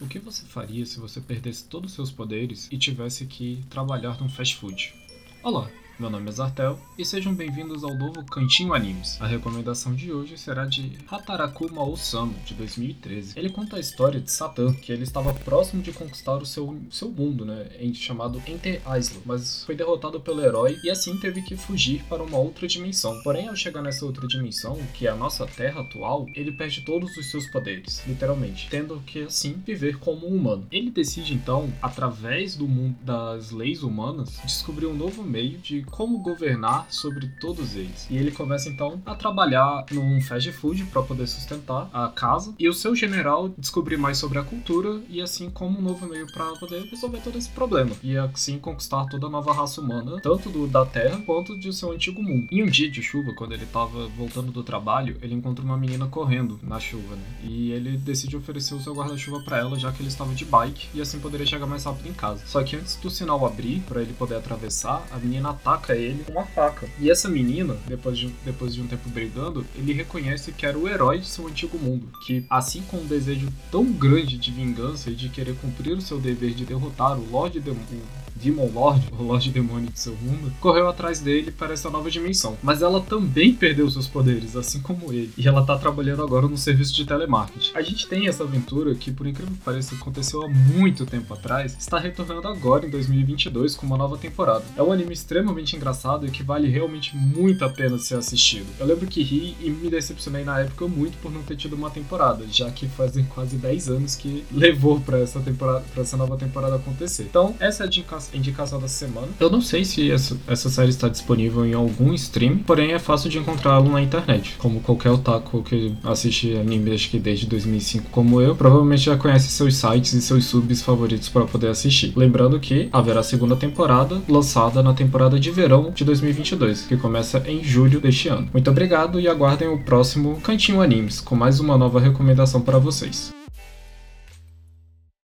O que você faria se você perdesse todos os seus poderes e tivesse que trabalhar num fast food? Olá, meu nome é Zartel e sejam bem-vindos ao novo Cantinho Animes. A recomendação de hoje será de Hataraku Mao-sama, de 2013. Ele conta a história de Satan, que ele estava próximo de conquistar o seu, seu mundo, né, chamado Enter Island, mas foi derrotado pelo herói e assim teve que fugir para uma outra dimensão. Porém, ao chegar nessa outra dimensão, que é a nossa Terra atual, ele perde todos os seus poderes, literalmente, tendo que assim viver como um humano. Ele decide então, através do mundo das leis humanas, descobrir um novo meio de como governar sobre todos eles. E ele começa então a trabalhar num fast food para poder sustentar a casa e o seu general descobrir mais sobre a cultura e assim como um novo meio para poder resolver todo esse problema e assim conquistar toda a nova raça humana, tanto do, da Terra quanto de seu antigo mundo. Em um dia de chuva, quando ele estava voltando do trabalho, ele encontra uma menina correndo na chuva, né? E ele decide oferecer o seu guarda-chuva para ela, já que ele estava de bike e assim poderia chegar mais rápido em casa. Só que antes do sinal abrir para ele poder atravessar, a menina ataca ataca ele com uma faca. E essa menina, depois de, depois de um tempo brigando, ele reconhece que era o herói de seu antigo mundo. Que, assim com um desejo tão grande de vingança e de querer cumprir o seu dever de derrotar o Lorde Demon, Demon Lord, o Lorde Demônio de seu mundo, correu atrás dele para essa nova dimensão. Mas ela também perdeu seus poderes, assim como ele. E ela tá trabalhando agora no serviço de telemarketing. A gente tem essa aventura que, por incrível que pareça, aconteceu há muito tempo atrás, está retornando agora em 2022 com uma nova temporada. É um anime extremamente engraçado e que vale realmente muito a pena ser assistido. Eu lembro que ri e me decepcionei na época muito por não ter tido uma temporada, já que fazem quase 10 anos que levou para essa temporada, para essa nova temporada acontecer. Então, essa é a indicação indicação da semana. Eu não sei se essa, essa série está disponível em algum stream, porém é fácil de encontrá-lo na internet. Como qualquer otaku que assiste anime acho que desde 2005 como eu, provavelmente já conhece seus sites e seus subs favoritos para poder assistir. Lembrando que haverá segunda temporada lançada na temporada de verão de 2022, que começa em julho deste ano. Muito obrigado e aguardem o próximo Cantinho Animes com mais uma nova recomendação para vocês.